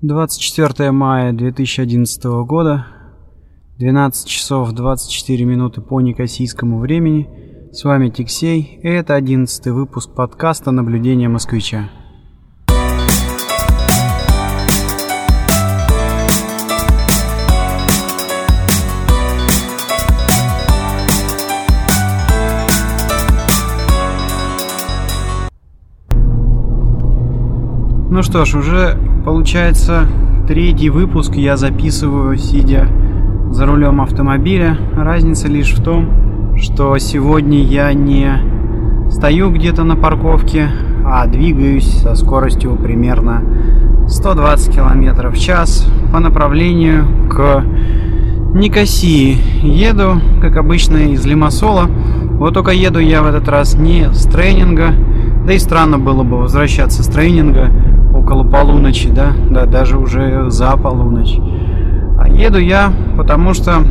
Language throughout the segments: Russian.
24 мая 2011 года, 12 часов 24 минуты по некосийскому времени. С вами Тиксей, и это 11 выпуск подкаста «Наблюдение москвича». Ну что ж, уже получается третий выпуск я записываю, сидя за рулем автомобиля. Разница лишь в том, что сегодня я не стою где-то на парковке, а двигаюсь со скоростью примерно 120 км в час по направлению к Никосии. Еду, как обычно, из Лимассола. Вот только еду я в этот раз не с тренинга, да и странно было бы возвращаться с тренинга около полуночи, да, да, даже уже за полуночь. А еду я, потому что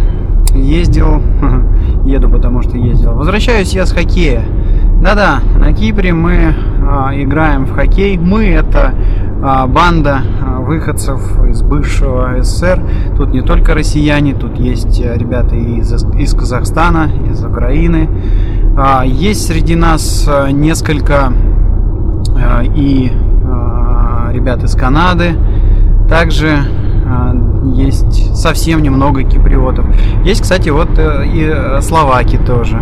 ездил, еду, потому что ездил. Возвращаюсь я с хоккея. Да-да, на Кипре мы а, играем в хоккей. Мы это а, банда а, выходцев из бывшего СССР. Тут не только россияне, тут есть а, ребята из, из Казахстана, из Украины. А, есть среди нас а, несколько а, и ребят из Канады. Также э, есть совсем немного киприотов. Есть, кстати, вот э, и э, словаки тоже.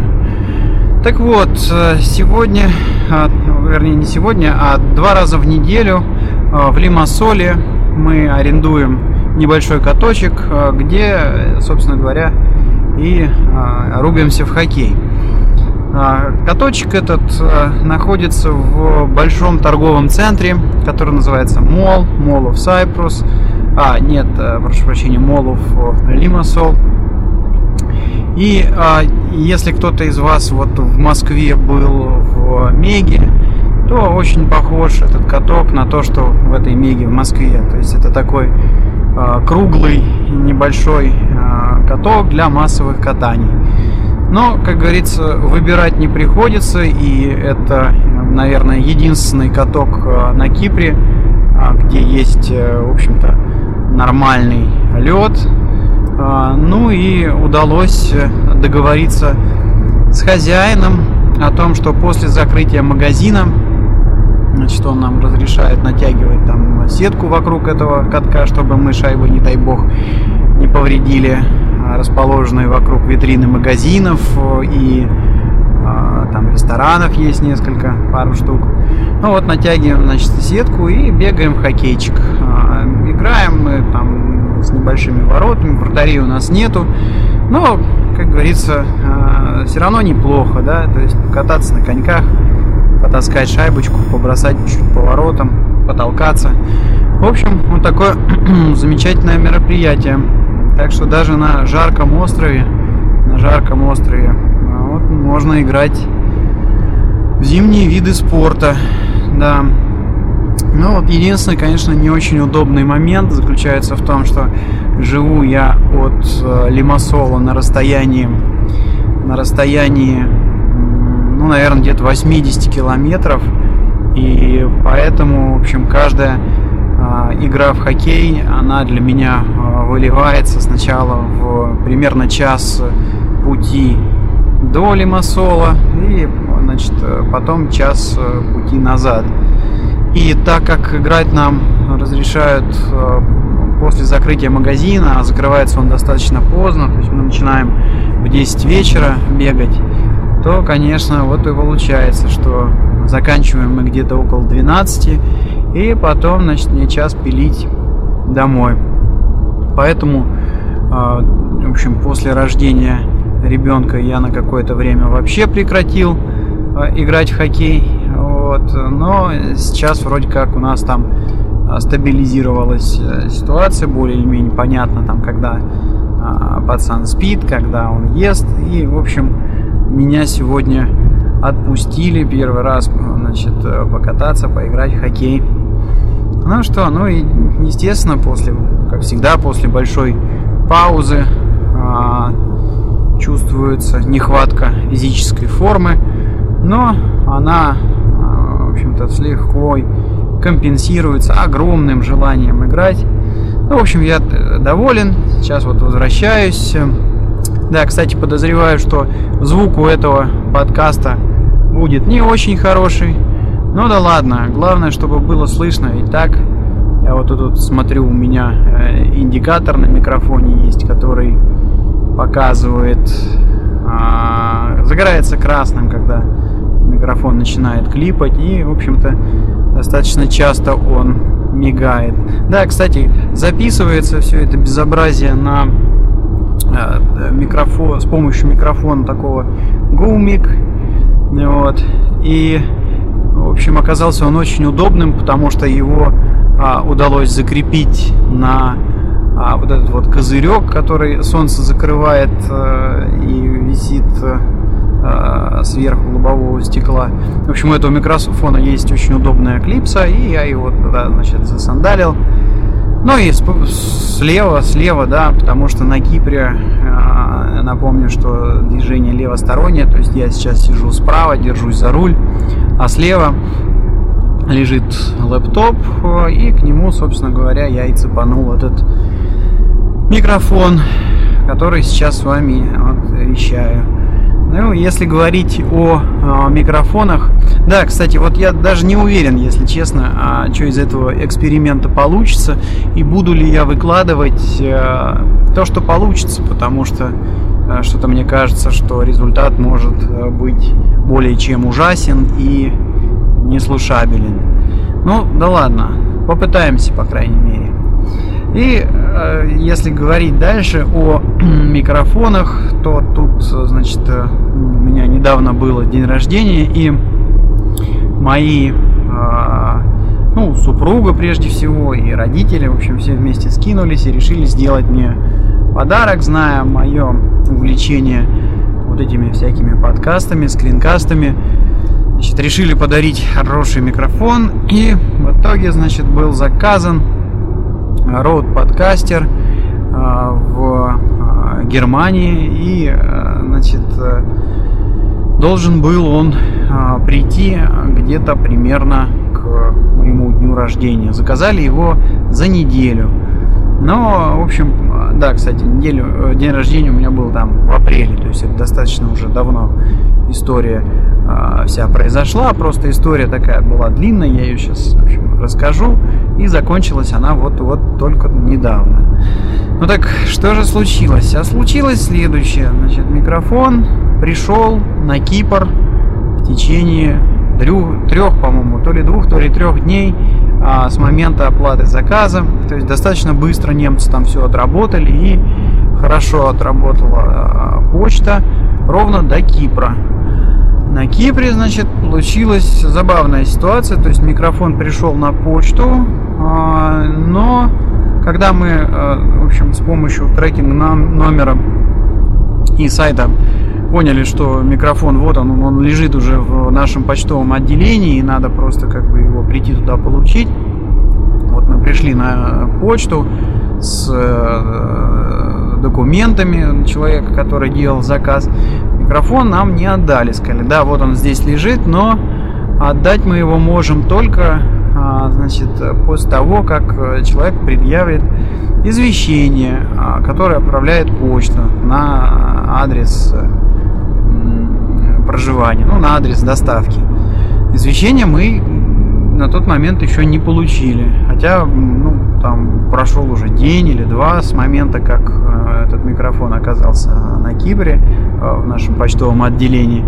Так вот, э, сегодня, э, вернее не сегодня, а два раза в неделю в Лимассоле мы арендуем небольшой каточек, где, собственно говоря, и э, рубимся в хоккей. А, каточек этот а, находится в большом торговом центре, который называется Mall, Mall of Cyprus. А, нет, а, прошу прощения, Mall of Limassol. И а, если кто-то из вас вот в Москве был в Меге, то очень похож этот каток на то, что в этой Меге в Москве. То есть это такой а, круглый небольшой каток для массовых катаний. Но, как говорится, выбирать не приходится, и это, наверное, единственный каток э, на Кипре, а, где есть, э, в общем-то, нормальный лед. А, ну и удалось э, договориться с хозяином о том, что после закрытия магазина, значит, он нам разрешает натягивать там сетку вокруг этого катка, чтобы мы шайбы, не дай бог, не повредили расположенные вокруг витрины магазинов и а, там ресторанов есть несколько, пару штук. Ну вот натягиваем, значит, сетку и бегаем в хоккейчик. А, играем мы там с небольшими воротами, вратарей у нас нету. Но, как говорится, а, все равно неплохо, да, то есть кататься на коньках, потаскать шайбочку, побросать чуть по воротам, потолкаться. В общем, вот такое замечательное мероприятие. Так что даже на жарком острове, на жарком острове, а, вот можно играть в зимние виды спорта. Да. Ну вот единственный, конечно, не очень удобный момент заключается в том, что живу я от э, Лимассола на расстоянии, на расстоянии, ну, наверное, где-то 80 километров. И поэтому, в общем, каждая игра в хоккей, она для меня а, выливается сначала в примерно час пути до Лимассола и значит, потом час пути назад. И так как играть нам разрешают а, после закрытия магазина, а закрывается он достаточно поздно, то есть мы начинаем в 10 вечера бегать, то, конечно, вот и получается, что заканчиваем мы где-то около 12, и потом, значит, мне час пилить домой. Поэтому, а, в общем, после рождения ребенка я на какое-то время вообще прекратил а, играть в хоккей. Вот. Но сейчас вроде как у нас там а, стабилизировалась э, ситуация, более или менее понятно, там, когда пацан спит, когда он ест. И, в общем, меня сегодня отпустили первый раз, значит, э, покататься, поиграть в хоккей. Ну что, ну и естественно, после, как всегда, после большой паузы а, чувствуется нехватка физической формы, но она, а, в общем-то, с легкой компенсируется огромным желанием играть. Ну, в общем, я э, доволен. Сейчас вот возвращаюсь. Да, кстати, подозреваю, что звук у этого подкаста будет не очень хороший. Ну да ладно, главное, чтобы было слышно. И так, я вот тут смотрю, у меня э, индикатор на микрофоне есть, который показывает, а, загорается красным, когда микрофон начинает клипать. И, в общем-то, достаточно часто он мигает. Да, кстати, записывается все это безобразие на э, микрофон, с помощью микрофона такого GoMic. Вот. И, в общем, оказался он очень удобным, потому что его а, удалось закрепить на а, вот этот вот козырек, который солнце закрывает а, и висит а, сверху лобового стекла. В общем, у этого микрофона есть очень удобная клипса, и я его туда, значит, засандалил. Ну и слева, слева, да, потому что на Кипре, а, напомню, что движение левостороннее, то есть я сейчас сижу справа, держусь за руль, а слева лежит лэптоп, и к нему, собственно говоря, я и цепанул этот микрофон, который сейчас с вами вот, вещаю. Ну, если говорить о, о микрофонах, да, кстати, вот я даже не уверен, если честно, а что из этого эксперимента получится и буду ли я выкладывать э, то, что получится, потому что э, что-то мне кажется, что результат может э, быть более чем ужасен и неслушабелен. Ну, да ладно, попытаемся, по крайней мере. И э, если говорить дальше о микрофонах, то тут, значит, э, у меня недавно было день рождения, и мои, э, ну, супруга прежде всего, и родители, в общем, все вместе скинулись и решили сделать мне подарок, зная мое увлечение вот этими всякими подкастами, скринкастами. Значит, решили подарить хороший микрофон, и в итоге, значит, был заказан Road подкастер а, в а, Германии и а, значит должен был он прийти где-то примерно к моему дню рождения. Заказали его за неделю. Но, в общем, да, кстати, неделю, э, день рождения у меня был там в апреле, то есть это достаточно уже давно история э, вся произошла, просто история такая была длинная, я ее сейчас, в общем, расскажу, и закончилась она вот-вот только недавно. Ну так, что же случилось? А случилось следующее, значит, микрофон пришел на Кипр в течение трех, трех по-моему, то ли двух, то ли трех дней а, с момента оплаты заказа. То есть достаточно быстро немцы там все отработали и хорошо отработала а, почта ровно до Кипра. Кипре, значит, получилась забавная ситуация, то есть микрофон пришел на почту, а, но когда мы, а, в общем, с помощью трекинга номера и сайта поняли, что микрофон вот он, он лежит уже в нашем почтовом отделении, и надо просто как бы его прийти туда получить. Вот мы пришли на почту с э, документами человека, который делал заказ. Микрофон нам не отдали, сказали, да, вот он здесь лежит, но отдать мы его можем только а, значит, после того, как человек предъявит извещение, а, которое отправляет почта на адрес проживания, ну, на адрес доставки. Извещение мы на тот момент еще не получили. Хотя, ну, там прошел уже день или два с момента, как э, этот микрофон оказался на Кипре, э, в нашем почтовом отделении.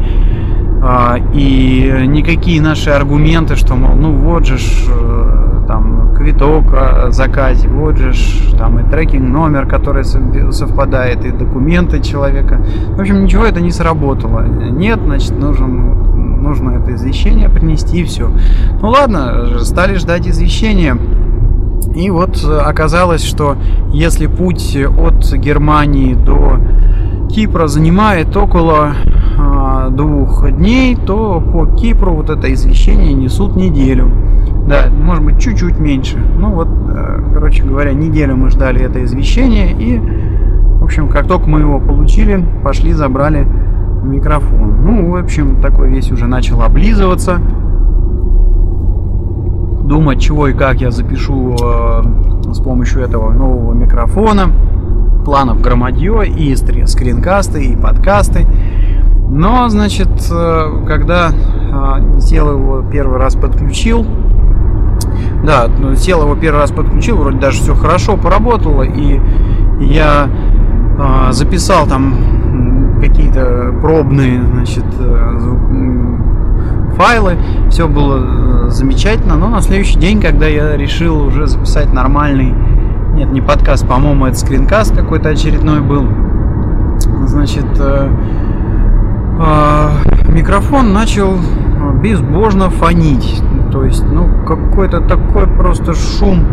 Э, и никакие наши аргументы, что, мол, ну вот же ж, э, там квиток о заказе, вот же ж, там и трекинг номер, который совпадает, и документы человека. В общем, ничего это не сработало. Нет, значит, нужен нужно это извещение принести и все. Ну ладно, стали ждать извещения. И вот оказалось, что если путь от Германии до Кипра занимает около а, двух дней, то по Кипру вот это извещение несут неделю. Да, может быть чуть-чуть меньше. Ну вот, э, короче говоря, неделю мы ждали это извещение и, в общем, как только мы его получили, пошли забрали микрофон. Ну, в общем, такой весь уже начал облизываться. Думать, чего и как я запишу э, с помощью этого нового микрофона. Планов громадье и скринкасты, и подкасты. Но, значит, э, когда сел его первый раз подключил, да, ну, сел его первый раз подключил, вроде даже все хорошо поработало, и я э, записал там какие-то пробные, значит, э, файлы, все было э, замечательно, но на следующий день, когда я решил уже записать нормальный, нет, не подкаст, по-моему, это скринкаст какой-то очередной был, значит, э, э, микрофон начал безбожно фонить. То есть, ну, какой-то такой просто шум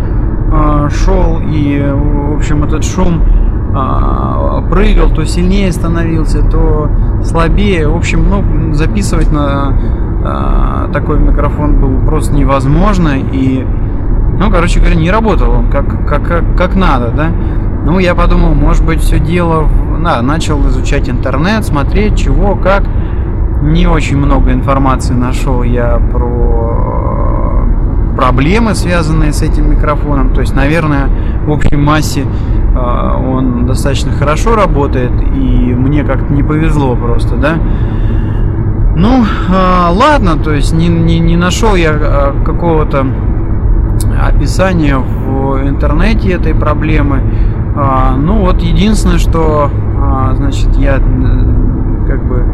э, шел, и, в общем, этот шум э, прыгал, то сильнее становился, то слабее. В общем, ну, записывать на э, такой микрофон было просто невозможно, и, ну, короче говоря, не работал он как, как, как, как надо, да. Ну, я подумал, может быть, все дело в... Да, начал изучать интернет, смотреть, чего, как. Не очень много информации нашел я про проблемы, связанные с этим микрофоном. То есть, наверное, в общей массе э, он достаточно хорошо работает, и мне как-то не повезло просто, да. Ну, э, ладно, то есть не, не, не нашел я э, какого-то описания в интернете этой проблемы. Ну вот единственное, что значит я как бы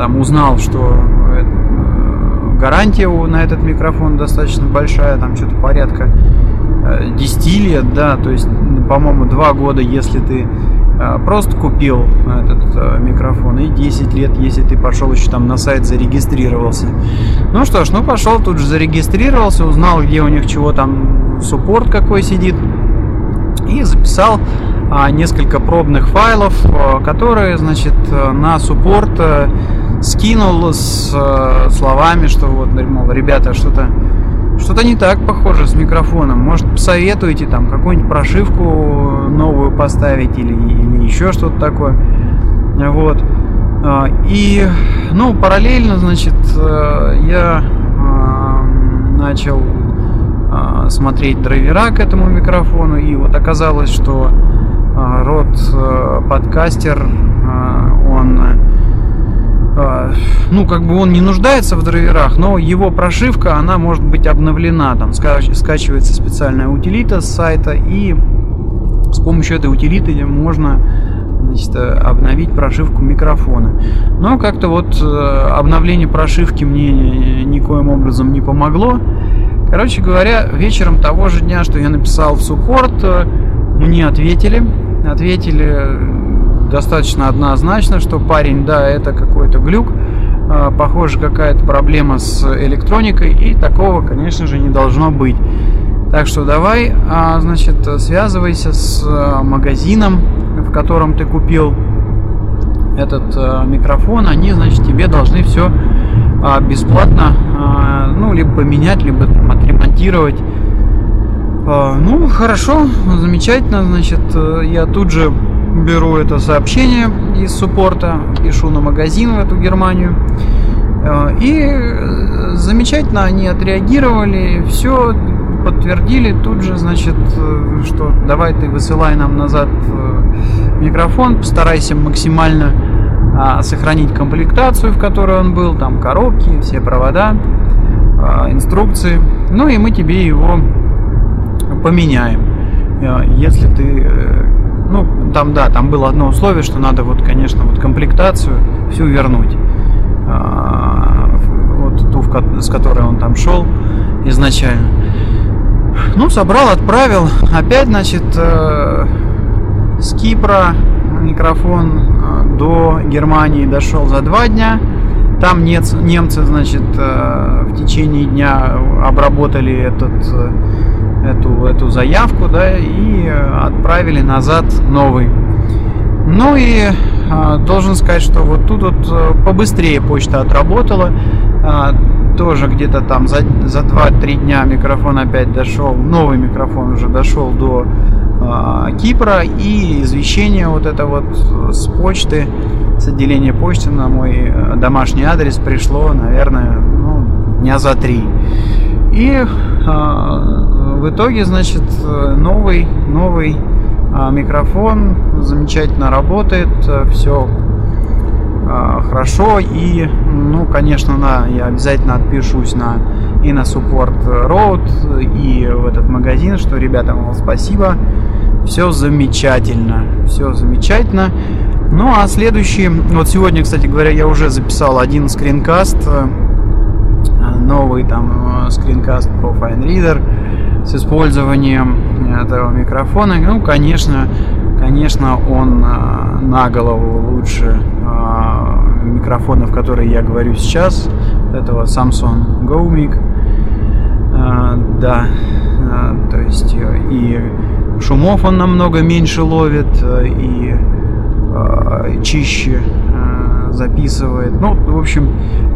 там узнал, что э, гарантия на этот микрофон достаточно большая, там что-то порядка 10 э, лет, да, то есть, по-моему, 2 года, если ты просто купил этот микрофон, и 10 лет, если ты пошел еще там на сайт зарегистрировался. Ну что ж, ну пошел, тут же зарегистрировался, узнал, где у них чего там, суппорт какой сидит, и записал а, несколько пробных файлов, которые, значит, на суппорт скинул с словами, что вот, мол, ребята, что-то что-то не так похоже с микрофоном. Может, посоветуете там какую-нибудь прошивку новую поставить или, или еще что-то такое. Вот. А, и, ну, параллельно, значит, э, я а, начал а, смотреть драйвера к этому микрофону, и вот оказалось, что род э, подкастер, он ну, как бы он не нуждается в драйверах, но его прошивка, она может быть обновлена. Там скачивается специальная утилита с сайта, и с помощью этой утилиты можно значит, обновить прошивку микрофона. Но как-то вот э, обновление прошивки мне никоим образом не помогло. Короче говоря, вечером того же дня, что я написал в суппорт, э, мне ответили. Ответили достаточно однозначно, что парень, да, это какой-то глюк, а, похоже, какая-то проблема с электроникой, и такого, конечно же, не должно быть. Так что давай, а, значит, связывайся с а, магазином, в котором ты купил этот микрофон, они, значит, тебе должны все бесплатно, ну, либо поменять, либо отремонтировать. Ну, хорошо, замечательно, значит, я тут же беру это сообщение из суппорта, пишу на магазин в эту Германию. Э, и э, замечательно они отреагировали, все подтвердили тут же, значит, э, что давай ты высылай нам назад микрофон, постарайся максимально а, сохранить комплектацию, в которой он был, там коробки, все провода, а, инструкции. Ну и мы тебе его поменяем. Если ты ну, там, да, там было одно условие, что надо вот, конечно, вот комплектацию всю вернуть. А, вот ту, с которой он там шел изначально. Ну, собрал, отправил. Опять, значит, э, с Кипра микрофон э, до Германии дошел за два дня. Там немцы, значит, э, в течение дня обработали этот эту, эту заявку, да, и отправили назад новый. Ну и э, должен сказать, что вот тут вот э, побыстрее почта отработала. Э, тоже где-то там за, за 2-3 дня микрофон опять дошел, новый микрофон уже дошел до э, Кипра. И извещение вот это вот с почты, с отделения почты на мой домашний адрес пришло, наверное, ну, дня за три. И в итоге, значит, новый, новый микрофон замечательно работает, все хорошо. И, ну, конечно, на, я обязательно отпишусь на и на Support Road и в этот магазин, что, ребята, мол, спасибо, все замечательно, все замечательно. Ну а следующий, вот сегодня, кстати говоря, я уже записал один скринкаст, э, новый там э, скринкаст про Fine Reader с использованием этого микрофона. Ну, конечно, конечно, он э, на голову лучше микрофонов, которые я говорю сейчас, этого Samsung GoMic. Да, то есть и шумов он намного меньше ловит, и чище записывает. Ну, в общем,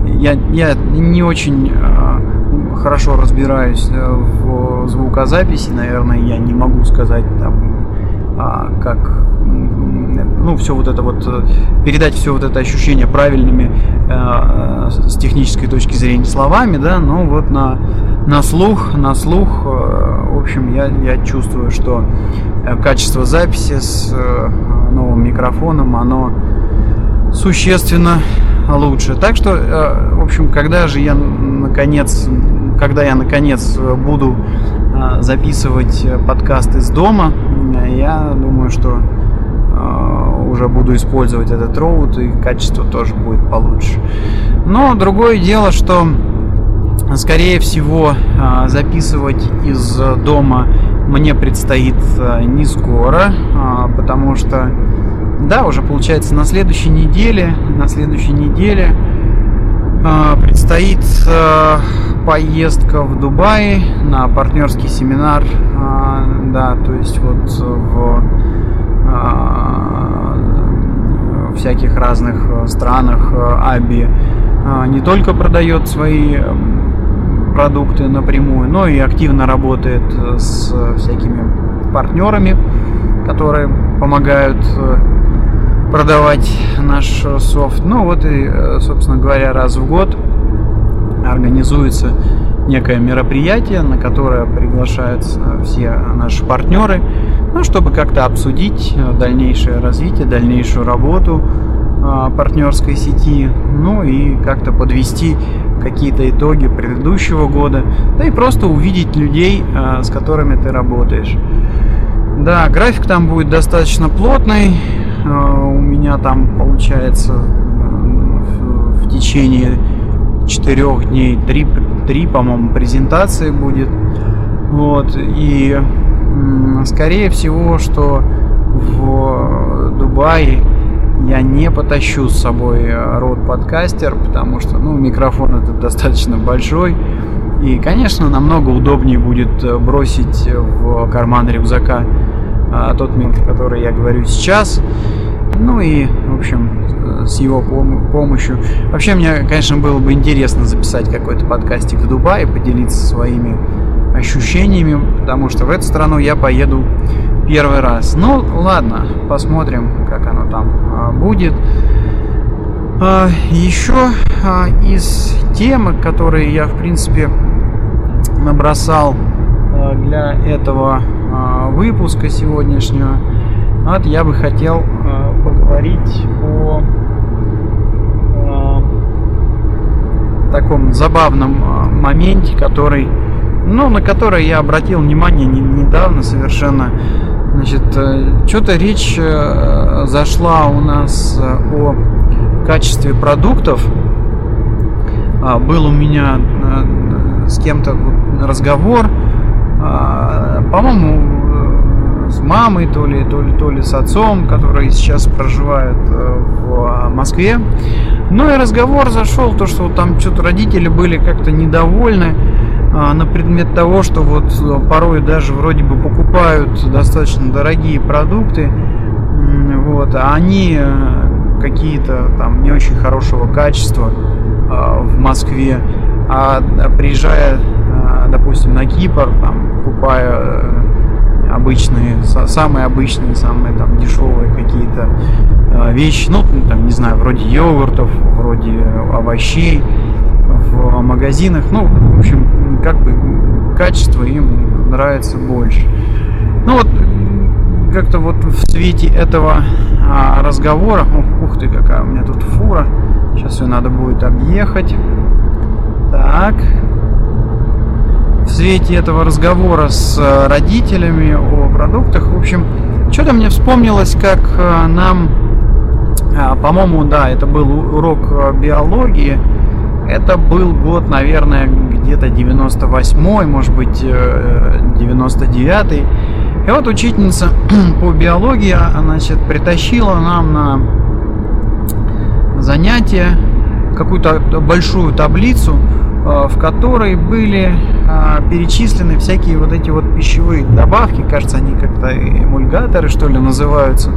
я, я не очень хорошо разбираюсь в звукозаписи, наверное, я не могу сказать там, а, как ну, все вот это вот, передать все вот это ощущение правильными э, с технической точки зрения словами, да, но вот на, на слух, на слух, э, в общем, я, я чувствую, что качество записи с э, новым микрофоном, оно существенно лучше. Так что, э, в общем, когда же я наконец, когда я наконец буду э, записывать подкаст из дома, я думаю, что э, уже буду использовать этот роут и качество тоже будет получше. Но другое дело, что скорее всего записывать из дома мне предстоит не скоро, потому что да, уже получается на следующей неделе, на следующей неделе э, предстоит э, поездка в Дубай на партнерский семинар, э, да, то есть вот в э, всяких разных странах Аби э, не только продает свои продукты напрямую, но и активно работает с всякими партнерами, которые помогают продавать наш софт. Ну вот и, э, собственно говоря, раз в год организуется некое мероприятие, на которое приглашаются все наши партнеры, ну, чтобы как-то обсудить э, дальнейшее развитие, дальнейшую работу э, партнерской сети, ну и как-то подвести какие-то итоги предыдущего года, да и просто увидеть людей, с которыми ты работаешь. Да, график там будет достаточно плотный, у меня там получается э, в течение четырех дней три, три по-моему, презентации будет. Вот. И скорее всего, что в Дубае я не потащу с собой э, рот подкастер, потому что ну, микрофон этот достаточно большой. И, конечно, намного удобнее будет бросить в карман рюкзака а, тот миг, который я говорю сейчас. Ну и, в общем, с его пом- помощью. Вообще, мне, конечно, было бы интересно записать какой-то подкастик в Дубае, поделиться своими ощущениями, потому что в эту страну я поеду первый раз. Ну, ладно, посмотрим, как оно там а, будет. А, еще а, из темы, которые я, в принципе, набросал а, для этого а, выпуска сегодняшнего. Вот я бы хотел а, поговорить о, таком забавном моменте, который, ну, на который я обратил внимание не, недавно совершенно. Значит, э, что-то речь э, зашла у нас э, о качестве продуктов. Был у меня с кем-то разговор, по-моему, с мамой, то ли, то ли, то ли с отцом, которые сейчас проживают э, в а, Москве. Ну и разговор зашел, то, что там что-то родители были как-то недовольны а, на предмет того, что вот э, порой даже вроде бы покупают достаточно дорогие продукты, вот, а они э, какие-то там не очень хорошего качества а, в Москве, а приезжая, допустим, на Кипр, там, покупая э, обычные, самые обычные, самые там дешевые какие-то э, вещи, ну, там, не знаю, вроде йогуртов, вроде овощей в магазинах, ну, в общем, как бы качество им нравится больше. Ну вот, как-то вот в свете этого а, разговора... Ух, ух ты, какая у меня тут фура. Сейчас ее надо будет объехать. Так. В свете этого разговора с э, родителями о продуктах, в общем, что-то мне вспомнилось, как э, нам, э, по-моему, да, это был урок биологии, это был год, наверное, где-то 98-й, может быть, 99-й. И вот учительница по биологии, а, значит, притащила нам на занятие какую-то большую таблицу, в которой были а, перечислены всякие вот эти вот пищевые добавки, кажется, они как-то эмульгаторы, что ли, называются.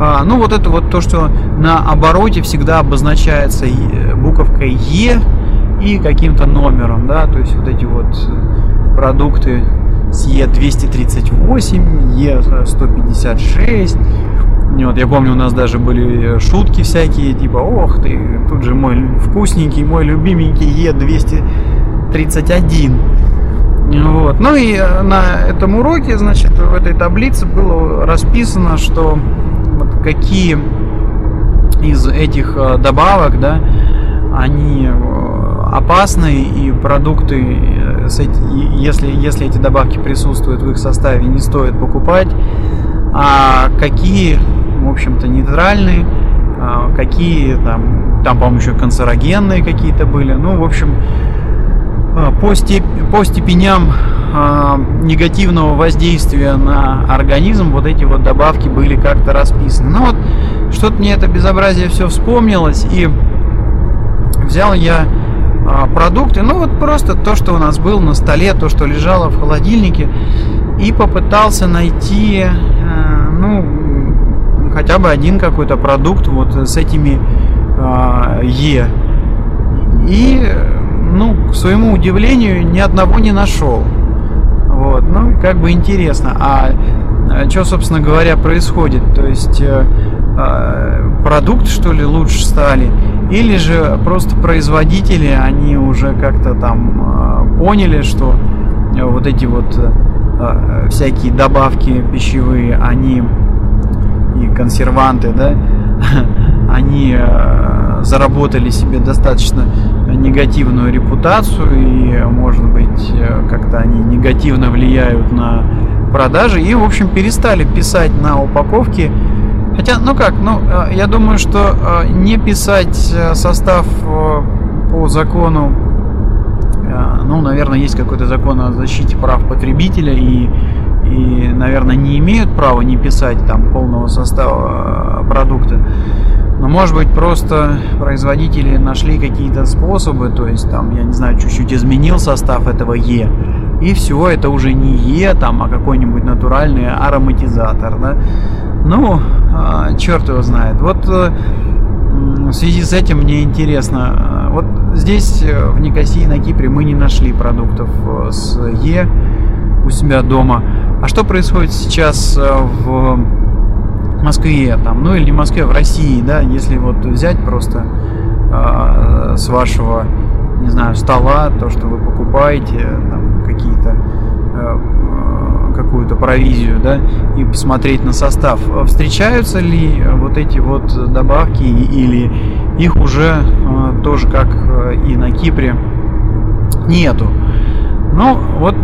А, ну, вот это вот то, что на обороте всегда обозначается буковкой Е и каким-то номером, да, то есть вот эти вот продукты с Е238, Е156, вот, я помню, у нас даже были шутки всякие, типа, ох ты, тут же мой вкусненький, мой любименький Е231. Вот. Ну и э, на этом уроке, значит, в этой таблице было расписано, что вот какие из этих э, добавок, да, они э, опасны и продукты, если, если эти добавки присутствуют в их составе, не стоит покупать, а какие в общем-то, нейтральные, какие там, там, по-моему, еще канцерогенные какие-то были. Ну, в общем, а, по, степ по степеням э, негативного воздействия на организм вот эти вот добавки были как-то расписаны. Ну вот, что-то мне это безобразие все вспомнилось, и взял я продукты, ну вот просто то, что у нас было на столе, то, что лежало в холодильнике, и попытался найти, хотя бы один какой-то продукт вот с этими э, Е. И, ну, к своему удивлению, ни одного не нашел. Вот, ну, как бы интересно. А, а что, собственно говоря, происходит? То есть э, э, продукт, что ли, лучше стали? Или же просто производители, они уже как-то там э, поняли, что вот эти вот всякие добавки пищевые, они и консерванты, да, они э, заработали себе достаточно негативную репутацию и, может быть, э, как-то они негативно влияют на продажи и, в общем, перестали писать на упаковке. Хотя, ну как, ну, э, я думаю, что не писать состав по закону, ну, наверное, есть какой-то закон о защите прав потребителя и и, наверное, не имеют права не писать там полного состава э, продукта. Но, может быть, просто производители нашли какие-то способы, то есть там, я не знаю, чуть-чуть изменил состав этого Е, и все, это уже не Е, там, а какой-нибудь натуральный ароматизатор, да. Ну, а, черт его знает. Вот э, в связи с этим мне интересно, э, вот здесь, в Никосии, на Кипре, мы не нашли продуктов с Е у себя дома. А что происходит сейчас э, в Москве, там, ну или не в Москве, а в России, да, если вот взять просто э, с вашего, не знаю, стола то, что вы покупаете, там, какие-то э, какую-то провизию, да, и посмотреть на состав, встречаются ли вот эти вот добавки или их уже э, тоже как э, и на Кипре нету. Ну, вот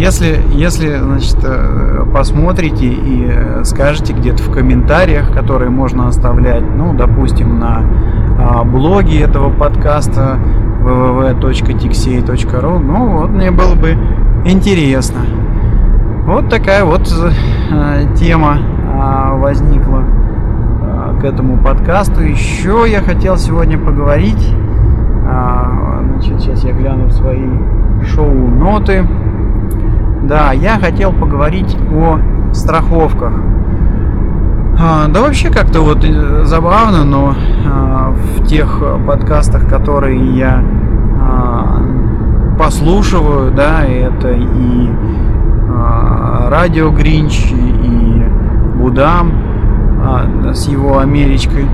если, если значит, э, посмотрите и э, скажете где-то в комментариях, которые можно оставлять, ну, допустим, на а, блоге этого подкаста www.tixey.ru, ну, вот мне было бы интересно. Вот такая вот э, тема а, возникла а, к этому подкасту. Еще я хотел сегодня поговорить. Значит, сейчас я гляну в свои шоу-ноты. Да, я хотел поговорить о страховках. А, да вообще как-то вот э, забавно, но а, в тех подкастах, которые я а, послушиваю, да, это и Радио Гринч, и Будам с его Америчкой.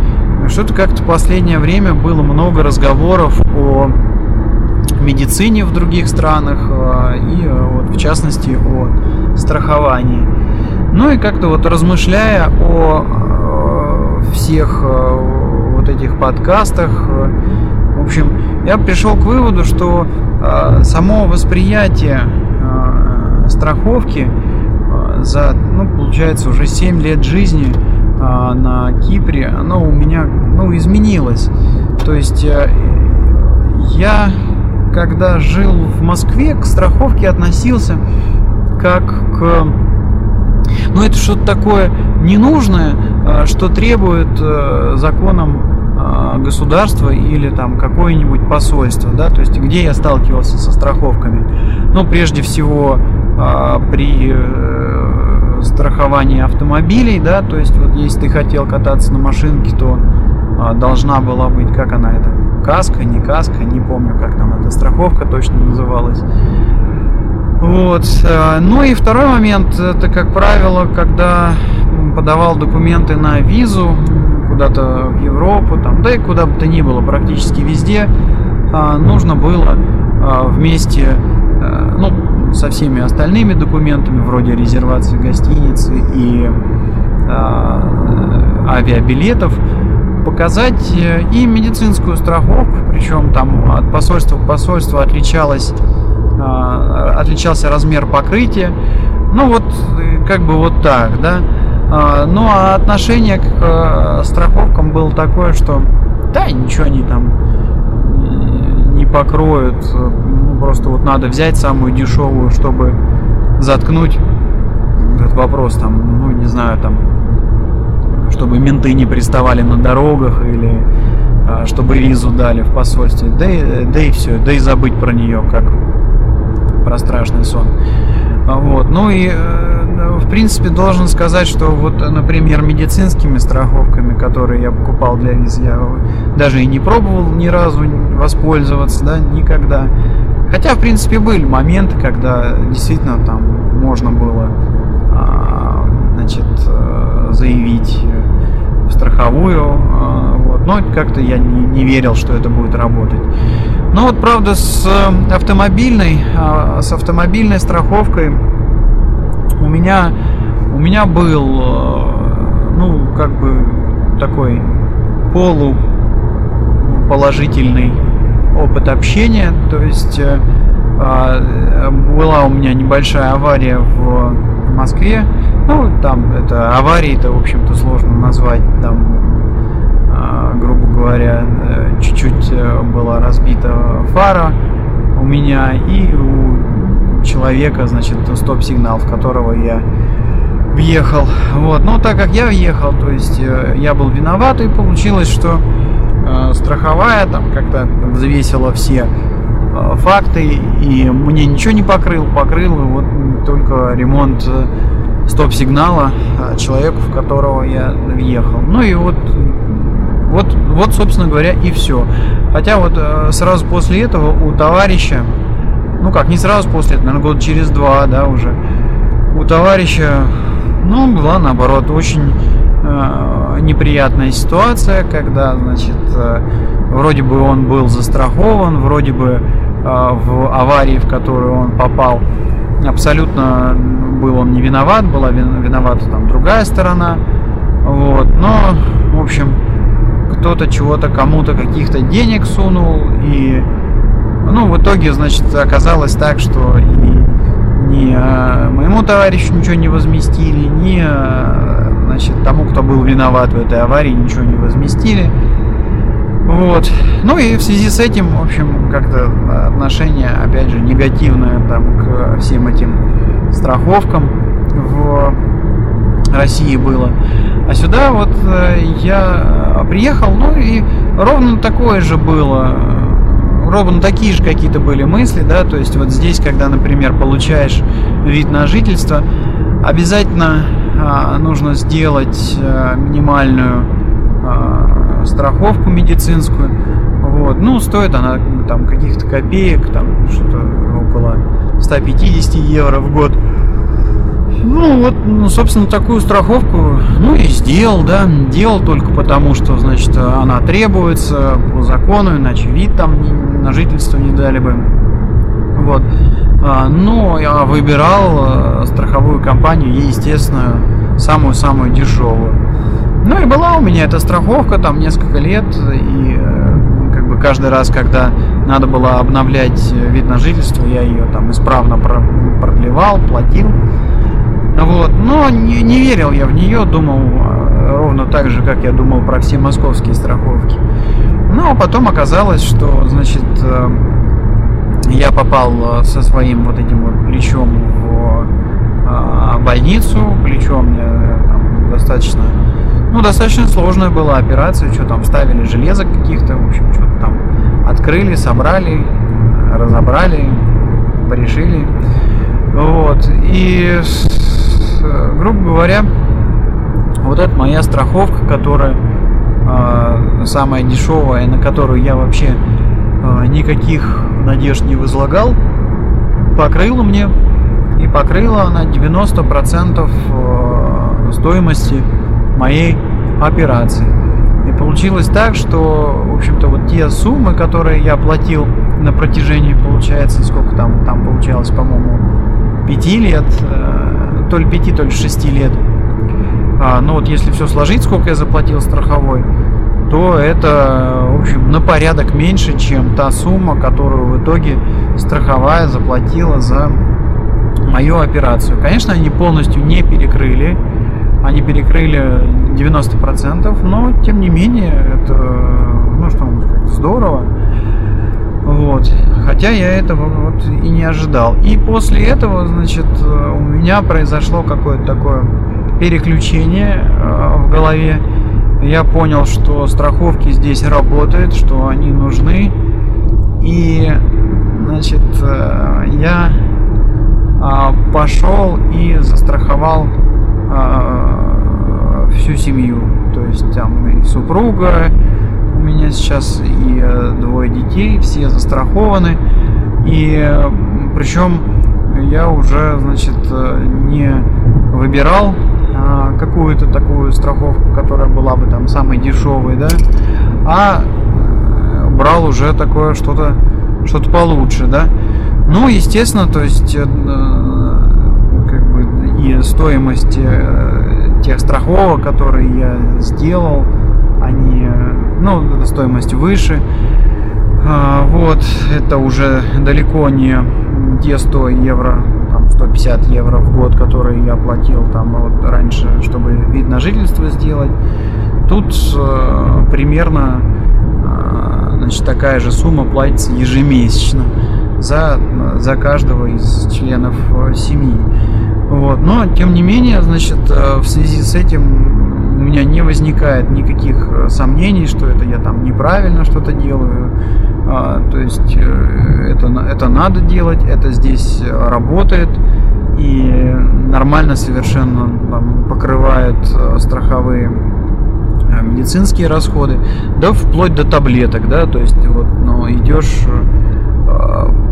Что-то как-то в последнее время было много разговоров о медицине в других странах и вот в частности о страховании. Ну и как-то вот размышляя о всех вот этих подкастах, в общем, я пришел к выводу, что само восприятие страховки за, ну, получается, уже 7 лет жизни на Кипре, оно у меня, ну, изменилось. То есть э, я, когда жил в Москве, к страховке относился как к... Ну, это что-то такое ненужное, а, что требует э, законом а, государства или там какое-нибудь посольство, да, то есть где я сталкивался со страховками. Ну, прежде всего, а, при э, страховании автомобилей, да, то есть вот если ты хотел кататься на машинке, то должна была быть, как она это, каска, не каска, не помню, как там эта страховка точно называлась. Вот. Э, ну и второй момент, это, как правило, когда подавал документы на визу куда-то в Европу, там, да и куда бы то ни было, практически везде, а, нужно было а, вместе, э, ну, со всеми остальными документами, вроде резервации гостиницы и а, авиабилетов, показать э, и медицинскую страховку, причем там от посольства к посольству отличалась, а, отличался размер покрытия. Ну вот, э, как бы вот так, да. А, ну а отношение к э, страховкам было такое, что да, ничего они там не покроют. Ну, просто вот надо взять самую дешевую, чтобы заткнуть этот вопрос, там, ну, не знаю, там, чтобы менты не приставали на дорогах или а, чтобы визу дали в посольстве. Да и, да и все, да и забыть про нее, как про страшный сон. А, вот. Ну и, э, в принципе, должен сказать, что вот, например, медицинскими страховками, которые я покупал для виз, я даже и не пробовал ни разу воспользоваться, да, никогда. Хотя, в принципе, были моменты, когда действительно там можно было а, значит, э, заявить в страховую, э, вот. но как-то я не, не верил, что это будет работать. Но вот правда с автомобильной, а, с автомобильной страховкой у меня, у меня был, э, ну, как бы такой полуположительный опыт общения, то есть а, была у меня небольшая авария в Москве. Ну, там это аварии это, в общем-то, сложно назвать. Там, а, грубо говоря, э, чуть-чуть э, была разбита фара у меня и у человека, значит, стоп-сигнал, в которого я въехал. Вот. Но так как я въехал, то есть э, я был виноват, и получилось, что страховая там как-то взвесила все факты, и мне ничего не покрыл, покрыл вот только ремонт стоп-сигнала э, человеку, в которого я въехал. Ну и вот, вот, вот, собственно говоря, и все. Хотя вот э, сразу после этого у товарища, ну как, не сразу после, наверное, год через два, да, уже, у товарища, ну, была наоборот очень э, неприятная ситуация, когда, значит, э, вроде бы он был застрахован, вроде бы э, в аварии, в которую он попал, абсолютно был он не виноват, была виновата там другая сторона. Вот. Но, в общем, кто-то чего-то кому-то каких-то денег сунул, и ну, в итоге, значит, оказалось так, что и ни а, моему товарищу ничего не возместили, ни а, значит, тому, кто был виноват в этой аварии, ничего не возместили. Вот. Ну и в связи с этим, в общем, как-то отношение, опять же, негативное там к всем этим страховкам в России было. А сюда вот э, я приехал, ну и ровно такое же было, ровно такие же какие-то были мысли, да, то есть вот здесь, когда, например, получаешь вид на жительство, обязательно а, нужно сделать а, минимальную а, страховку медицинскую. Вот. Ну, стоит она там каких-то копеек, там что-то около 150 евро в год. Ну, вот, ну, собственно, такую страховку, ну, и сделал, да, делал только потому, что, значит, она требуется по закону, иначе вид там на жительство не дали бы. Вот. А, но я выбирал э, страховую компанию, естественно, самую-самую дешевую. Ну и была у меня эта страховка там несколько лет, и э, как бы каждый раз, когда надо было обновлять вид на жительство, я ее там исправно продлевал, платил. Вот. Но не, не верил я в нее, думал э, ровно так же, как я думал про все московские страховки. Ну, а потом оказалось, что, значит, э, я попал со своим вот этим вот плечом в больницу, плечом мне там достаточно ну, достаточно сложная была операция, что там ставили железо каких-то, в общем, что-то там открыли, собрали, разобрали, порешили. Вот. И, грубо говоря, вот это моя страховка, которая э, самая дешевая, на которую я вообще э, никаких надежд не возлагал, покрыла мне. И покрыла она 90% стоимости моей операции. И получилось так, что, в общем-то, вот те суммы, которые я платил на протяжении, получается, сколько там, там получалось, по-моему, 5 лет, э, то ли 5, то ли 6 лет. А, ну вот если все сложить, сколько я заплатил страховой, то это, в общем, на порядок меньше, чем та сумма, которую в итоге страховая заплатила за мою операцию. Конечно, они полностью не перекрыли они перекрыли 90%, но тем не менее это, ну что можно сказать, здорово. Вот. Хотя я этого вот и не ожидал. И после этого, значит, у меня произошло какое-то такое переключение э, в голове. Я понял, что страховки здесь работают, что они нужны. И, значит, э, я а, пошел и застраховал а, всю семью. То есть там и супруга, у меня сейчас и э, двое детей, все застрахованы. И причем я уже, значит, э, не выбирал а, какую-то такую страховку, которая была бы там самой дешевой, да, а э, брал уже такое что-то что-то получше, да. Ну, естественно, то есть и стоимость э, тех страховок, которые я сделал, они, ну, стоимость выше. А, вот, это уже далеко не те 100 евро, там 150 евро в год, которые я платил там вот раньше, чтобы вид на жительство сделать. Тут э, примерно э, значит, такая же сумма платится ежемесячно за, за каждого из членов э, семьи. Вот. Но, тем не менее, значит, э, в связи с этим у меня не возникает никаких э, сомнений, что это я там неправильно что-то делаю. А, то есть э, это, это надо делать, это здесь работает и нормально совершенно там, покрывает страховые медицинские расходы, да вплоть до таблеток, да, то есть вот, ну, идешь,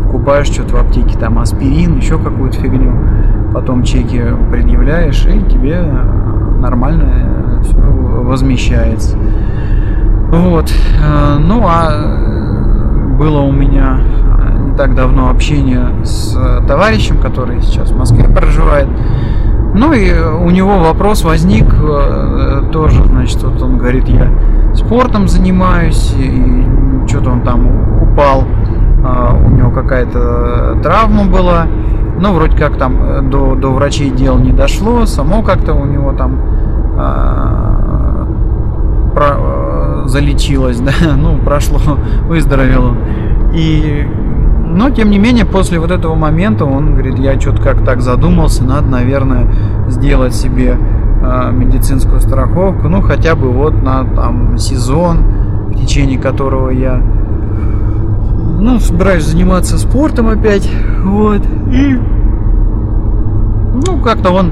покупаешь что-то в аптеке, там аспирин, еще какую-то фигню, потом чеки предъявляешь, и тебе нормально все возмещается. Вот. Э, ну а было у меня не так давно общение с товарищем, который сейчас в Москве проживает. Ну и у него вопрос возник э, тоже, значит, вот он говорит, я спортом занимаюсь, и что-то он там упал, у него какая-то травма была, ну, вроде как там э, до, до врачей дел не дошло, само как-то у него там а, про, а, залечилось, да, ну, прошло, выздоровел И, но, тем не менее, после вот этого момента он говорит, я что-то как так задумался, надо, наверное, сделать себе а, медицинскую страховку, ну, хотя бы вот на там сезон, в течение которого я ну, собираюсь заниматься спортом опять, вот, и, ну, как-то он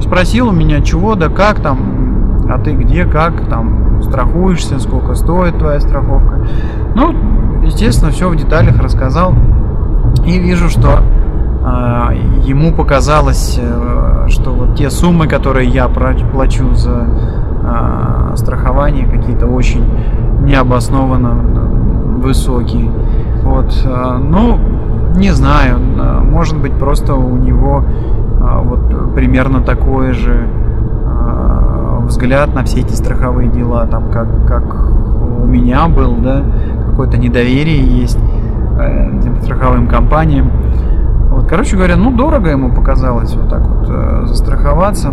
спросил у меня, чего, да как там, а ты где, как там, страхуешься, сколько стоит твоя страховка. Ну, естественно, все в деталях рассказал, и вижу, что э, ему показалось, э, что вот те суммы, которые я плачу за э, страхование, какие-то очень необоснованно высокие. Вот, э, ну, не знаю, может быть просто у него вот примерно такой же э, взгляд на все эти страховые дела, там как, как у меня был, да, какое-то недоверие есть э, этим страховым компаниям. Вот, короче говоря, ну дорого ему показалось вот так вот э, застраховаться.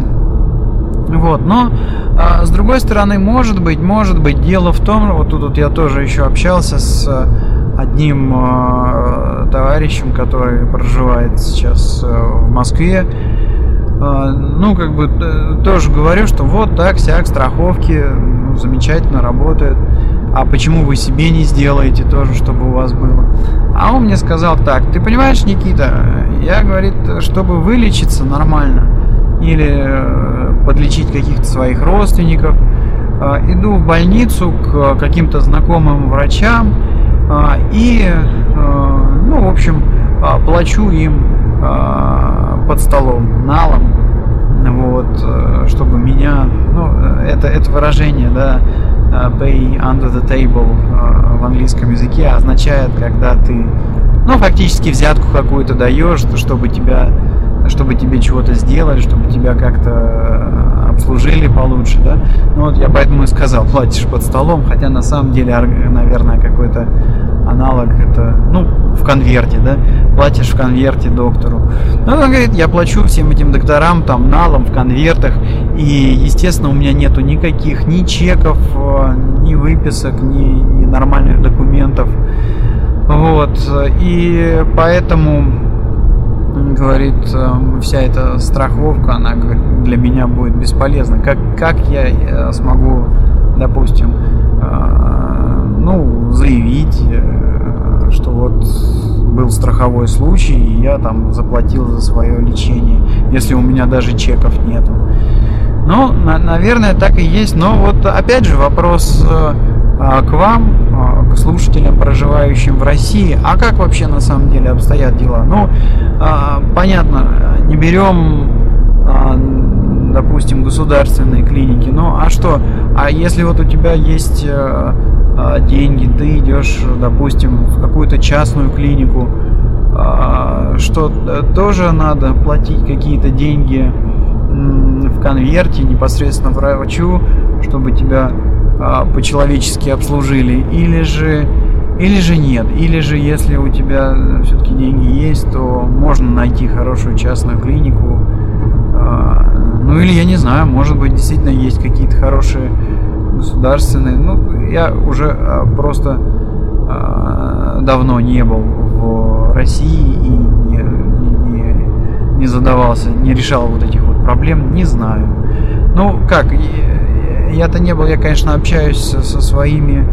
Вот, но а, с другой стороны, может быть, может быть, дело в том, вот тут вот я тоже еще общался с одним э, товарищем, который проживает сейчас э, в Москве. Э, ну, как бы тоже говорю, что вот так, всяк, страховки ну, замечательно работают. А почему вы себе не сделаете тоже, чтобы у вас было? А он мне сказал так, ты понимаешь, Никита, я, говорит, чтобы вылечиться нормально или э, подлечить каких-то своих родственников, э, иду в больницу к каким-то знакомым врачам и, ну, в общем, плачу им под столом налом, вот, чтобы меня, ну, это, это выражение, да, pay under the table в английском языке означает, когда ты, ну, фактически взятку какую-то даешь, чтобы тебя чтобы тебе чего-то сделали, чтобы тебя как-то обслужили получше, да. Ну вот я поэтому и сказал, платишь под столом, хотя на самом деле, наверное, какой-то аналог это, ну, в конверте, да, платишь в конверте доктору. Ну, он говорит, я плачу всем этим докторам там налом в конвертах, и, естественно, у меня нету никаких ни чеков, э, ни выписок, ни, ни нормальных документов. Вот, и поэтому говорит, эм, вся эта страховка, она для меня будет бесполезна. Как, как я э, смогу, допустим, э, ну, заявить, э, что вот был страховой случай, и я там заплатил за свое лечение, если у меня даже чеков нету. Ну, на, наверное, так и есть. Но вот опять же вопрос к вам, а, к слушателям, проживающим в России. А как вообще на самом деле обстоят дела? Ну, а, понятно, не берем, допустим, государственные клиники. Ну, а что? А если вот у тебя есть деньги, ты идешь, допустим, в какую-то частную клинику, что тоже надо платить какие-то деньги в конверте непосредственно врачу, чтобы тебя а, по-человечески обслужили, или же, или же нет, или же если у тебя все-таки деньги есть, то можно найти хорошую частную клинику, а, ну или я не знаю, может быть действительно есть какие-то хорошие государственные, ну я уже а, просто давно не был в России и не, не, не задавался, не решал вот этих вот проблем, не знаю. Ну как, я-то не был, я, конечно, общаюсь со, своими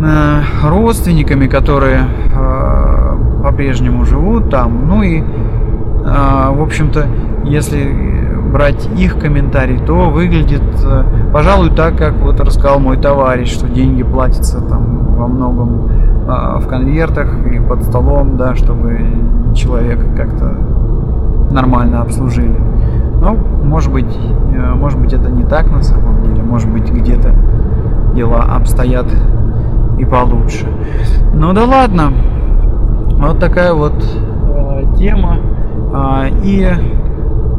э, родственниками, которые э, по-прежнему живут там. Ну и, э, в общем-то, если брать их комментарий, то выглядит, пожалуй, так, как вот рассказал мой товарищ, что деньги платятся там во многом в конвертах и под столом, да, чтобы человека как-то нормально обслужили. Ну, может быть, э, может быть это не так на самом деле, может быть где-то дела обстоят и получше. Ну да ладно, вот такая вот э, тема. Э, и,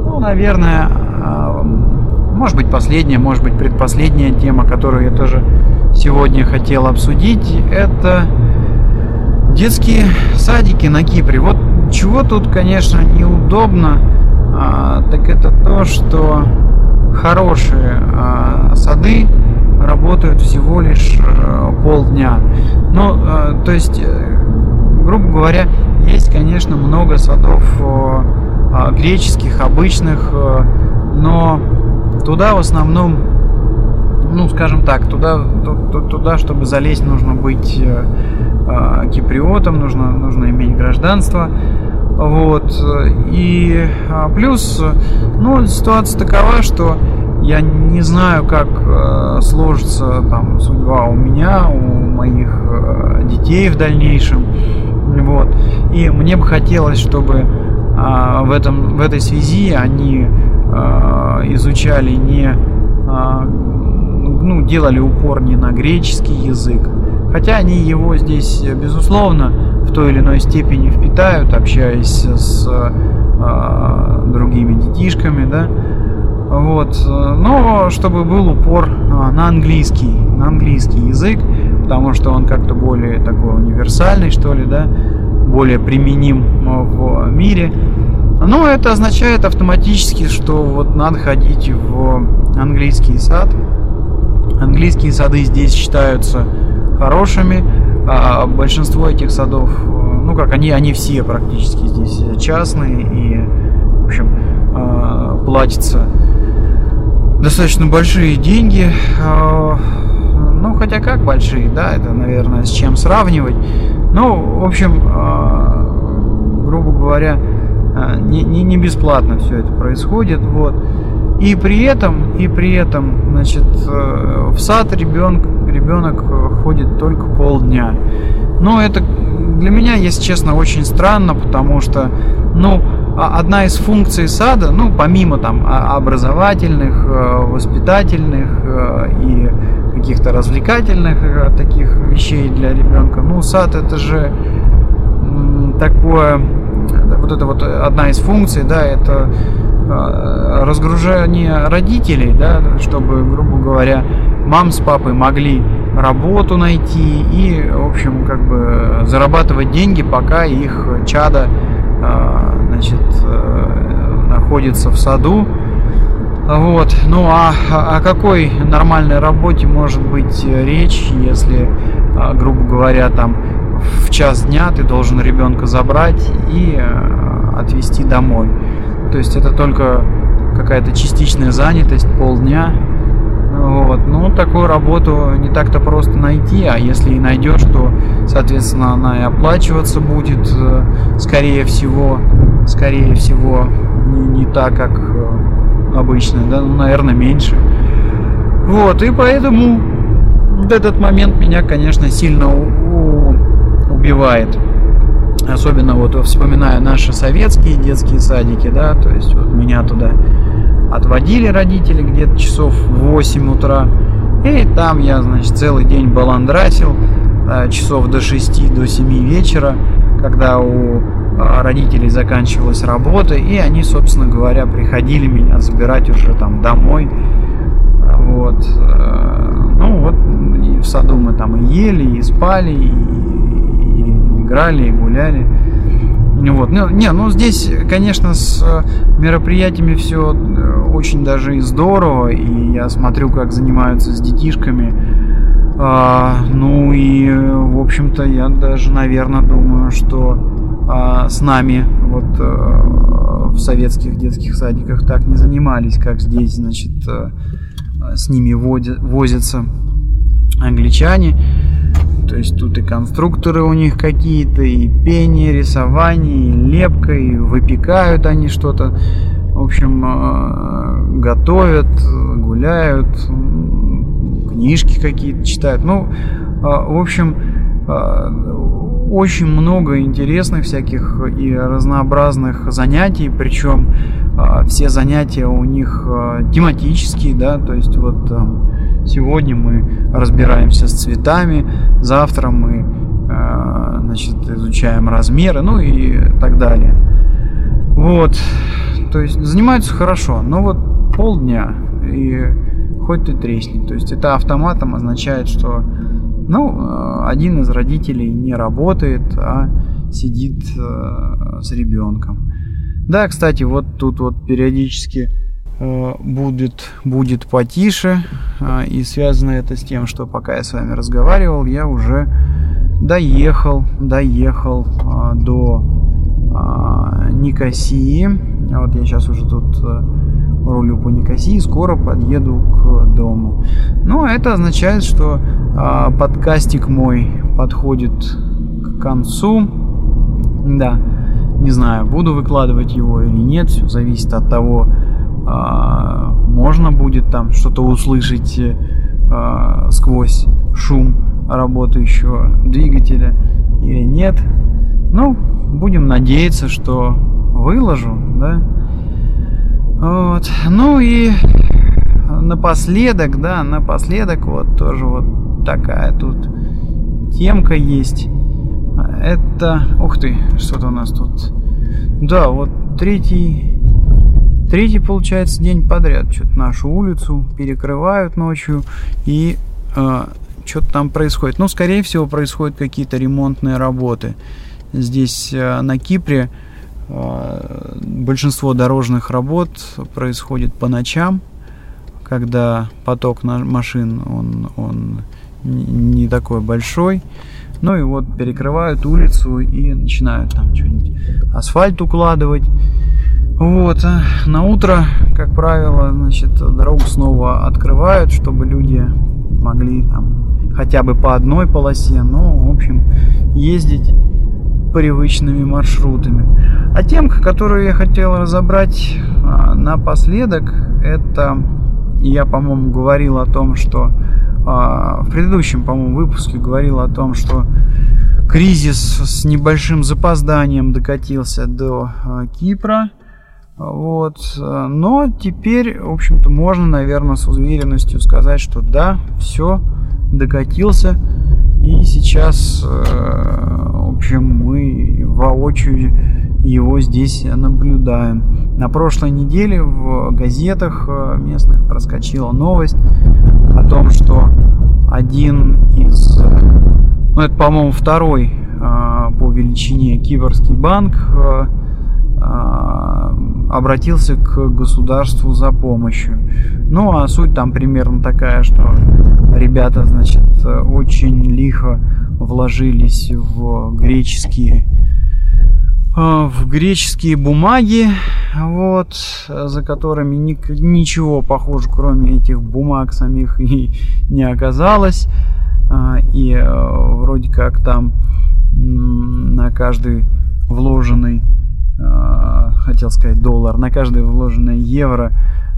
ну, наверное, э, может быть последняя, может быть предпоследняя тема, которую я тоже сегодня хотел обсудить, это детские садики на Кипре. Вот чего тут, конечно, неудобно а, так это то, что хорошие а, сады работают всего лишь а, полдня. Ну, а, то есть, э, грубо говоря, есть, конечно, много садов греческих, обычных, а, но туда в основном, ну, скажем так, туда, туда, чтобы залезть, нужно быть киприотом, нужно, нужно иметь гражданство. Вот. И а, плюс, ну, ситуация такова, что я не знаю, как э, сложится там судьба у меня, у моих э, детей в дальнейшем. Вот. И мне бы хотелось, чтобы э, в, этом, в этой связи они изучали не ну, делали упор не на греческий язык, хотя они его здесь, безусловно, той или иной степени впитают, общаясь с э, другими детишками, да, вот, но чтобы был упор на английский, на английский язык, потому что он как-то более такой универсальный, что ли, да, более применим в мире. Но это означает автоматически, что вот надо ходить в английский сад, Английские сады здесь считаются хорошими, а большинство этих садов, ну как они, они все практически здесь частные и, в общем, а, платятся достаточно большие деньги. А, ну, хотя как большие, да, это, наверное, с чем сравнивать. Ну, в общем, а, грубо говоря, не, не, не бесплатно все это происходит, вот. И при этом, и при этом, значит, э, в сад ребенок, ребенок ходит только полдня. Но это для меня, если честно, очень странно, потому что, ну, а, одна из функций сада, ну, помимо там образовательных, э, воспитательных э, и каких-то развлекательных таких вещей для ребенка, ну, сад это же такое, вот это вот одна из функций, да, это Э, разгружение родителей, да, чтобы, грубо говоря, мам с папой могли работу найти и, в общем, как бы зарабатывать деньги, пока их чада, э, значит, э, находится в саду. Вот. Ну а о какой нормальной работе может быть речь, если, грубо говоря, там в час дня ты должен ребенка забрать и отвезти домой. То есть это только какая-то частичная занятость, полдня. Вот. Ну, такую работу не так-то просто найти, а если и найдешь, то, соответственно, она и оплачиваться будет, э, скорее всего, скорее всего, не, не так, как э, обычно, да, ну, наверное, меньше. Вот, и поэтому этот момент меня, конечно, сильно убивает. Особенно вот вспоминая наши советские детские садики, да, то есть вот меня туда отводили родители где-то часов в 8 утра. И там я, значит, целый день баландрасил, часов до 6, до 7 вечера, когда у а, родителей заканчивалась работа, и они, собственно говоря, приходили меня забирать уже там домой. Вот. Э, ну вот, и в саду мы там и ели, и спали, и играли и гуляли. Вот. Ну, не, ну здесь, конечно, с э, мероприятиями все э, очень даже и здорово, и я смотрю, как занимаются с детишками. А, ну и, в общем-то, я даже, наверное, думаю, что а, с нами вот а, в советских детских садиках так не занимались, как здесь, значит, а, с ними водят, возятся англичане. То есть тут и конструкторы у них какие-то, и пение, рисование, и лепка, и выпекают они что-то. В общем, э, готовят, гуляют, книжки какие-то читают. Ну, э, в общем, э, очень много интересных всяких и разнообразных занятий, причем все занятия у них тематические, да, то есть вот там Сегодня мы разбираемся с цветами, завтра мы э, значит, изучаем размеры, ну и так далее. Вот, то есть занимаются хорошо, но вот полдня и хоть ты тресни. То есть это автоматом означает, что ну, э, один из родителей не работает, а сидит э, с ребенком. Да, кстати, вот тут вот периодически будет, будет потише. Э, и связано это с тем, что пока я с вами разговаривал, я уже доехал, доехал э, до Никосии. Вот я сейчас уже тут рулю по Никосии, скоро подъеду к дому. Ну, это означает, что подкастик мой подходит к концу. Да, не знаю, буду выкладывать его или нет, все зависит от того, а, можно будет там что-то услышать а, сквозь шум работающего двигателя или нет. Ну, будем надеяться, что выложу, да. Вот. Ну и напоследок, да, напоследок вот тоже вот такая тут темка есть. Это... Ух ты, что-то у нас тут... Да, вот третий... Третий, получается, день подряд что-то нашу улицу перекрывают ночью и э, что-то там происходит. Ну, скорее всего, происходят какие-то ремонтные работы. Здесь э, на Кипре э, большинство дорожных работ происходит по ночам, когда поток машин он, он не такой большой. Ну и вот перекрывают улицу и начинают там что-нибудь асфальт укладывать. Вот. А на утро, как правило, значит, дорогу снова открывают, чтобы люди могли там хотя бы по одной полосе, ну, в общем, ездить привычными маршрутами. А темка, которую я хотел разобрать а, напоследок, это я, по-моему, говорил о том, что а, в предыдущем, по-моему, выпуске говорил о том, что кризис с небольшим запозданием докатился до Кипра. Вот. Но теперь, в общем-то, можно, наверное, с уверенностью сказать, что да, все, докатился. И сейчас, э, в общем, мы воочию его здесь наблюдаем. На прошлой неделе в газетах э, местных проскочила новость о том, что один из, ну это, по-моему, второй э, по величине киберский банк обратился к государству за помощью. Ну, а суть там примерно такая, что ребята, значит, очень лихо вложились в греческие а, в греческие бумаги, вот, за которыми ни, ничего похоже, кроме этих бумаг самих и не оказалось. А, и э, вроде как там на каждый вложенный, а, хотел сказать доллар, на каждый вложенный евро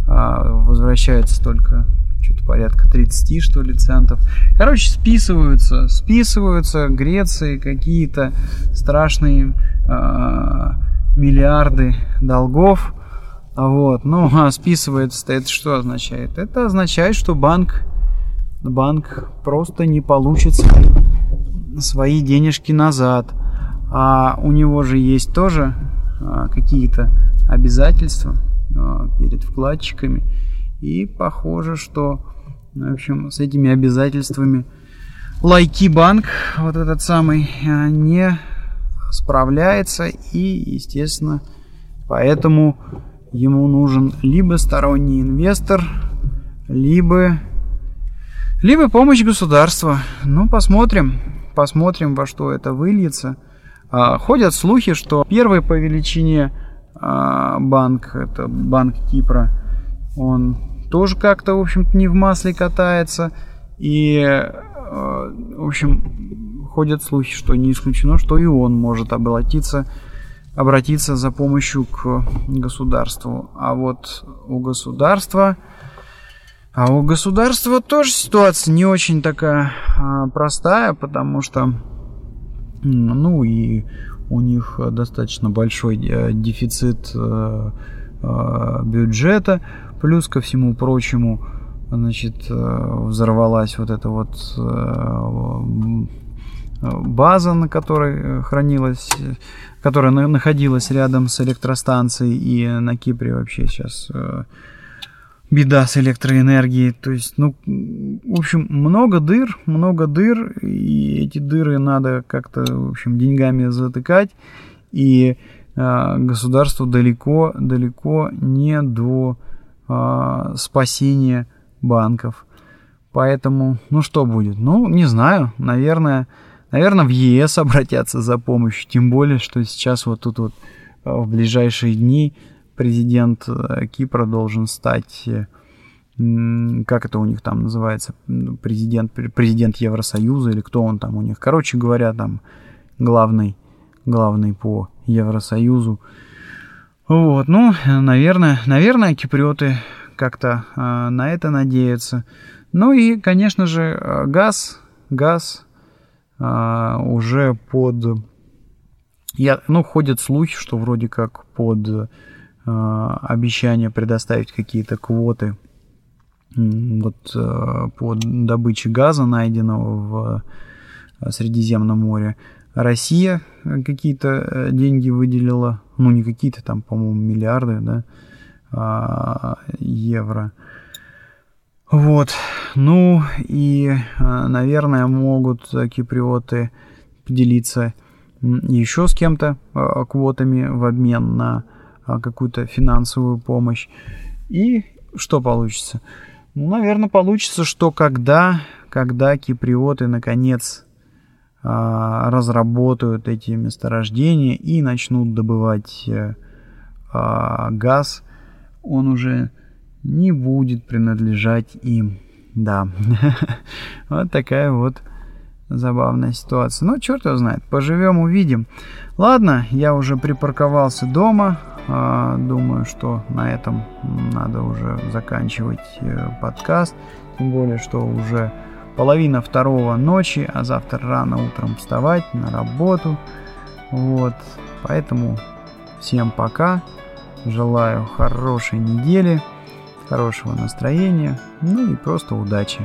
возвращается только что-то порядка 30, что ли, центов. Короче, списываются, списываются Греции какие-то страшные э, миллиарды долгов. Вот, ну, а списывается это что означает? Это означает, что банк, банк просто не получит свои, денежки назад. А у него же есть тоже а, какие-то обязательства а, перед вкладчиками. И похоже, что, в общем, с этими обязательствами Лайки банк, вот этот самый, э, не справляется и, естественно, поэтому ему нужен либо сторонний инвестор, либо, либо помощь государства. Ну, посмотрим, посмотрим, во что это выльется. А, ходят слухи, что первый по величине а, банк, это банк Кипра, он тоже как-то, в общем-то, не в масле катается. И, э, в общем, ходят слухи, что не исключено, что и он может обратиться, обратиться за помощью к государству. А вот у государства... А у государства тоже ситуация не очень такая а, простая, потому что, ну и у них достаточно большой э, дефицит э, бюджета, Плюс ко всему прочему, значит, э, взорвалась вот эта вот э, база, на которой хранилась, которая находилась рядом с электростанцией, и на Кипре вообще сейчас э, беда с электроэнергией. То есть, ну, в общем, много дыр, много дыр, и эти дыры надо как-то, в общем, деньгами затыкать, и э, государству далеко, далеко не до э, спасения банков. Поэтому, ну что будет? Ну, не знаю, наверное, наверное, в ЕС обратятся за помощью. Тем более, что сейчас вот тут вот а, в ближайшие дни президент э, Кипра должен стать, э, как это у них там называется, президент, президент Евросоюза или кто он там у них. Короче говоря, там главный, главный по Евросоюзу. Вот, ну, наверное, наверное, киприоты как-то э, на это надеются. Ну и, конечно же, а, газ, газ э, уже под... Я, ну, ходят слухи, что вроде как под обещание предоставить какие-то квоты вот по добыче газа, найденного в Средиземном море. Россия какие-то деньги выделила, ну не какие-то там, по-моему, миллиарды, да, а, евро. Вот. Ну и, наверное, могут киприоты поделиться еще с кем-то квотами в обмен на какую-то финансовую помощь. И что получится? Ну, наверное, получится, что когда, когда киприоты наконец разработают эти месторождения и начнут добывать э, газ, он уже не будет принадлежать им. Да, вот такая вот забавная ситуация. Ну, черт его знает, поживем, увидим. Ладно, я уже припарковался дома. А, думаю, что на этом надо уже заканчивать э, подкаст. Тем более, что уже половина второго ночи, а завтра рано утром вставать на работу. Вот, поэтому всем пока. Желаю хорошей недели, хорошего настроения, ну и просто удачи.